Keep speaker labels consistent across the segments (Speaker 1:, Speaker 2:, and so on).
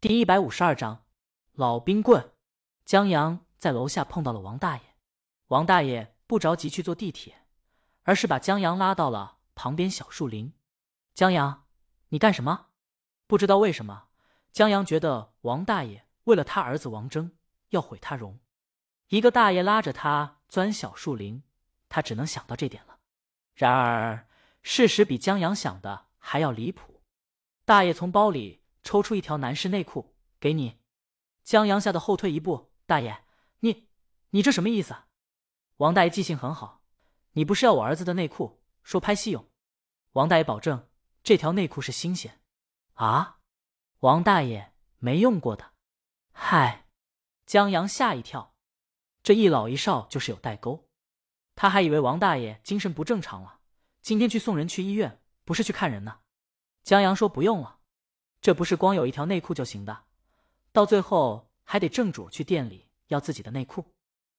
Speaker 1: 第一百五十二章，老冰棍。江阳在楼下碰到了王大爷，王大爷不着急去坐地铁，而是把江阳拉到了旁边小树林。江阳，你干什么？不知道为什么，江阳觉得王大爷为了他儿子王峥要毁他容。一个大爷拉着他钻小树林，他只能想到这点了。然而，事实比江阳想的还要离谱。大爷从包里。抽出一条男士内裤给你，江阳吓得后退一步。大爷，你你这什么意思？王大爷记性很好，你不是要我儿子的内裤，说拍戏用？王大爷保证这条内裤是新鲜。啊？王大爷没用过的。嗨，江阳吓一跳，这一老一少就是有代沟。他还以为王大爷精神不正常了，今天去送人去医院，不是去看人呢。江阳说不用了。这不是光有一条内裤就行的，到最后还得正主去店里要自己的内裤。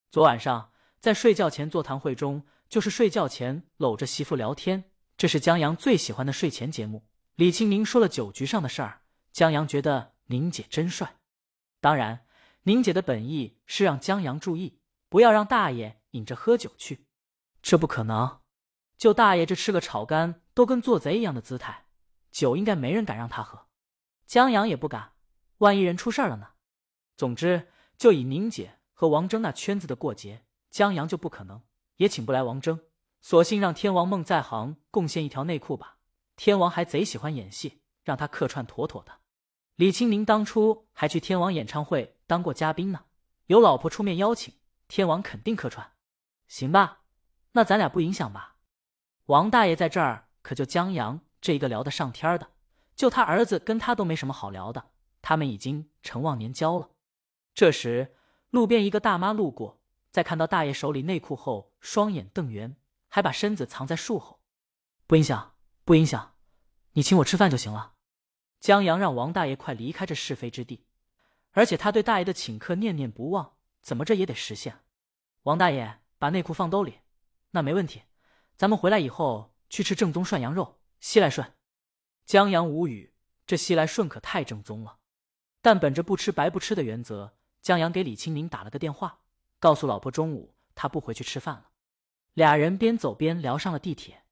Speaker 1: 昨晚上在睡觉前座谈会中，就是睡觉前搂着媳妇聊天，这是江阳最喜欢的睡前节目。李清明说了酒局上的事儿，江阳觉得宁姐真帅。当然，宁姐的本意是让江阳注意，不要让大爷引着喝酒去。这不可能，就大爷这吃个炒肝都跟做贼一样的姿态，酒应该没人敢让他喝。江阳也不敢，万一人出事了呢？总之，就以宁姐和王峥那圈子的过节，江阳就不可能，也请不来王峥。索性让天王孟在行贡献一条内裤吧。天王还贼喜欢演戏，让他客串妥妥的。李清明当初还去天王演唱会当过嘉宾呢，有老婆出面邀请，天王肯定客串。行吧，那咱俩不影响吧？王大爷在这儿，可就江阳这一个聊得上天的。就他儿子跟他都没什么好聊的，他们已经成忘年交了。这时，路边一个大妈路过，在看到大爷手里内裤后，双眼瞪圆，还把身子藏在树后。不影响，不影响，你请我吃饭就行了。江阳让王大爷快离开这是非之地，而且他对大爷的请客念念不忘，怎么着也得实现。王大爷把内裤放兜里，那没问题。咱们回来以后去吃正宗涮羊肉，西来顺。江阳无语，这西来顺可太正宗了。但本着不吃白不吃的原则，江阳给李清明打了个电话，告诉老婆中午他不回去吃饭了。俩人边走边聊上了地铁。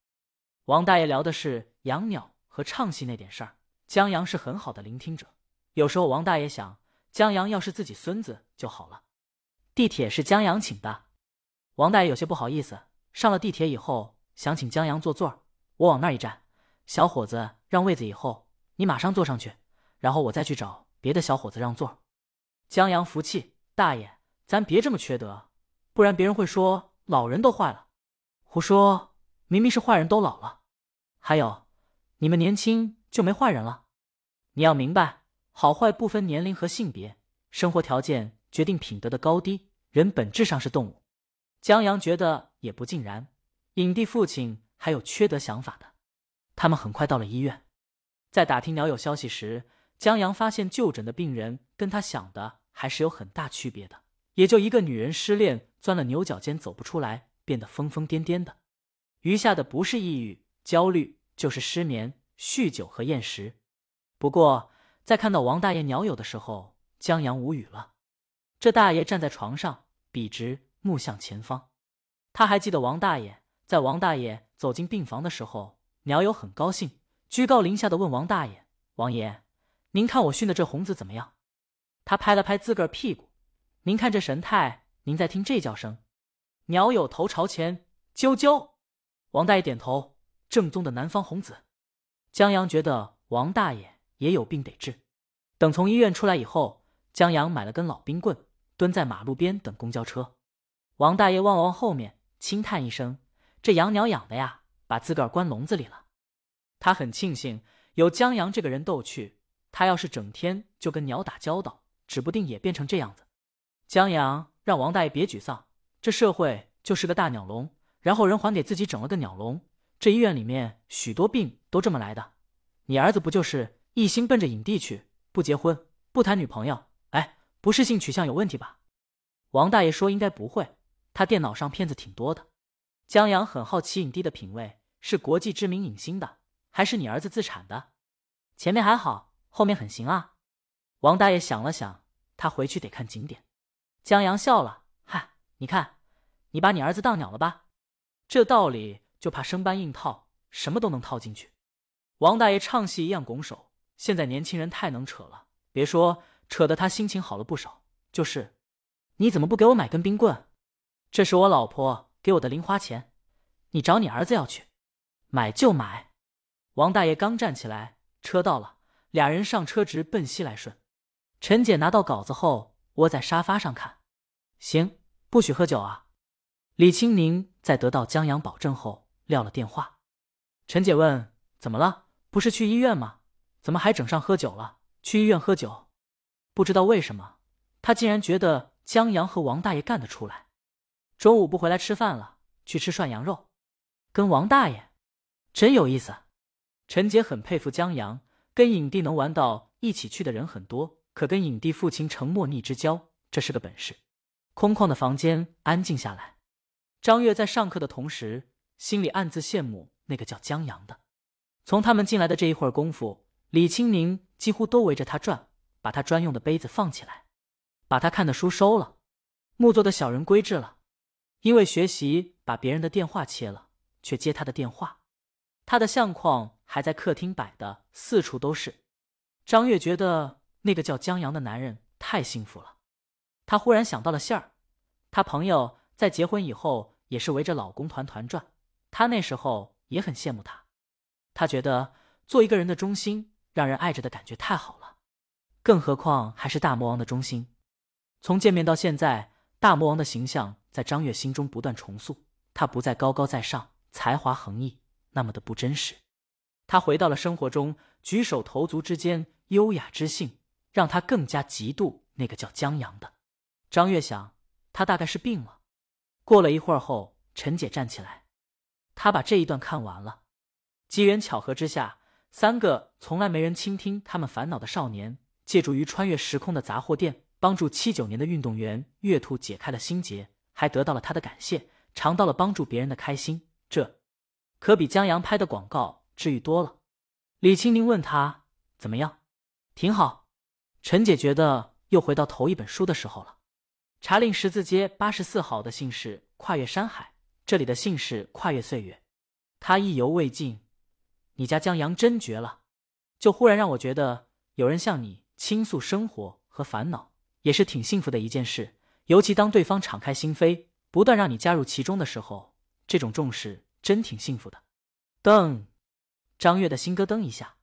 Speaker 1: 王大爷聊的是养鸟和唱戏那点事儿，江阳是很好的聆听者。有时候王大爷想，江阳要是自己孙子就好了。地铁是江阳请的，王大爷有些不好意思。上了地铁以后，想请江阳坐座我往那一站。小伙子让位子以后，你马上坐上去，然后我再去找别的小伙子让座。江阳服气，大爷，咱别这么缺德，不然别人会说老人都坏了。胡说，明明是坏人都老了。还有，你们年轻就没坏人了？你要明白，好坏不分年龄和性别，生活条件决定品德的高低。人本质上是动物。江阳觉得也不尽然，影帝父亲还有缺德想法的。他们很快到了医院，在打听鸟友消息时，江阳发现就诊的病人跟他想的还是有很大区别的。也就一个女人失恋，钻了牛角尖走不出来，变得疯疯癫癫的，余下的不是抑郁、焦虑，就是失眠、酗酒和厌食。不过，在看到王大爷鸟友的时候，江阳无语了。这大爷站在床上，笔直，目向前方。他还记得王大爷，在王大爷走进病房的时候。鸟友很高兴，居高临下的问王大爷：“王爷，您看我训的这红子怎么样？”他拍了拍自个儿屁股：“您看这神态，您在听这叫声？”鸟友头朝前：“啾啾。”王大爷点头：“正宗的南方红子。”江阳觉得王大爷也有病得治。等从医院出来以后，江阳买了根老冰棍，蹲在马路边等公交车。王大爷望望后面，轻叹一声：“这养鸟养的呀。”把自个儿关笼子里了，他很庆幸有江阳这个人逗趣。他要是整天就跟鸟打交道，指不定也变成这样子。江阳让王大爷别沮丧，这社会就是个大鸟笼，然后人还给自己整了个鸟笼。这医院里面许多病都这么来的。你儿子不就是一心奔着影帝去，不结婚，不谈女朋友？哎，不是性取向有问题吧？王大爷说应该不会，他电脑上骗子挺多的。江阳很好奇影帝的品味。是国际知名影星的，还是你儿子自产的？前面还好，后面很行啊。王大爷想了想，他回去得看景点。江阳笑了：“嗨，你看，你把你儿子当鸟了吧？这道理就怕生搬硬套，什么都能套进去。”王大爷唱戏一样拱手：“现在年轻人太能扯了，别说扯得他心情好了不少。就是，你怎么不给我买根冰棍？这是我老婆给我的零花钱，你找你儿子要去，买就买。”王大爷刚站起来，车到了，俩人上车直奔西来顺。陈姐拿到稿子后，窝在沙发上看。行，不许喝酒啊！李青宁在得到江阳保证后撂了电话。陈姐问：“怎么了？不是去医院吗？怎么还整上喝酒了？去医院喝酒？不知道为什么，他竟然觉得江阳和王大爷干得出来。中午不回来吃饭了，去吃涮羊肉，跟王大爷，真有意思。”陈姐很佩服江阳，跟影帝能玩到一起去的人很多。可跟影帝父亲成莫逆之交，这是个本事。空旷的房间安静下来。张月在上课的同时，心里暗自羡慕那个叫江阳的。从他们进来的这一会儿功夫，李青宁几乎都围着他转，把他专用的杯子放起来，把他看的书收了，木作的小人归置了。因为学习，把别人的电话切了，却接他的电话。他的相框还在客厅摆的四处都是。张月觉得。那个叫江阳的男人太幸福了，他忽然想到了杏儿，他朋友在结婚以后也是围着老公团团转，他那时候也很羡慕他。他觉得做一个人的中心，让人爱着的感觉太好了，更何况还是大魔王的中心。从见面到现在，大魔王的形象在张月心中不断重塑，他不再高高在上、才华横溢，那么的不真实。他回到了生活中，举手投足之间优雅知性。让他更加嫉妒那个叫江阳的张月想，他大概是病了。过了一会儿后，陈姐站起来，她把这一段看完了。机缘巧合之下，三个从来没人倾听他们烦恼的少年，借助于穿越时空的杂货店，帮助七九年的运动员月兔解开了心结，还得到了他的感谢，尝到了帮助别人的开心。这可比江阳拍的广告治愈多了。李青宁问他怎么样，挺好。陈姐觉得又回到头一本书的时候了。茶令十字街八十四号的姓氏跨越山海，这里的姓氏跨越岁月。他意犹未尽，你家江阳真绝了，就忽然让我觉得有人向你倾诉生活和烦恼，也是挺幸福的一件事。尤其当对方敞开心扉，不断让你加入其中的时候，这种重视真挺幸福的。噔，张月的心咯噔一下。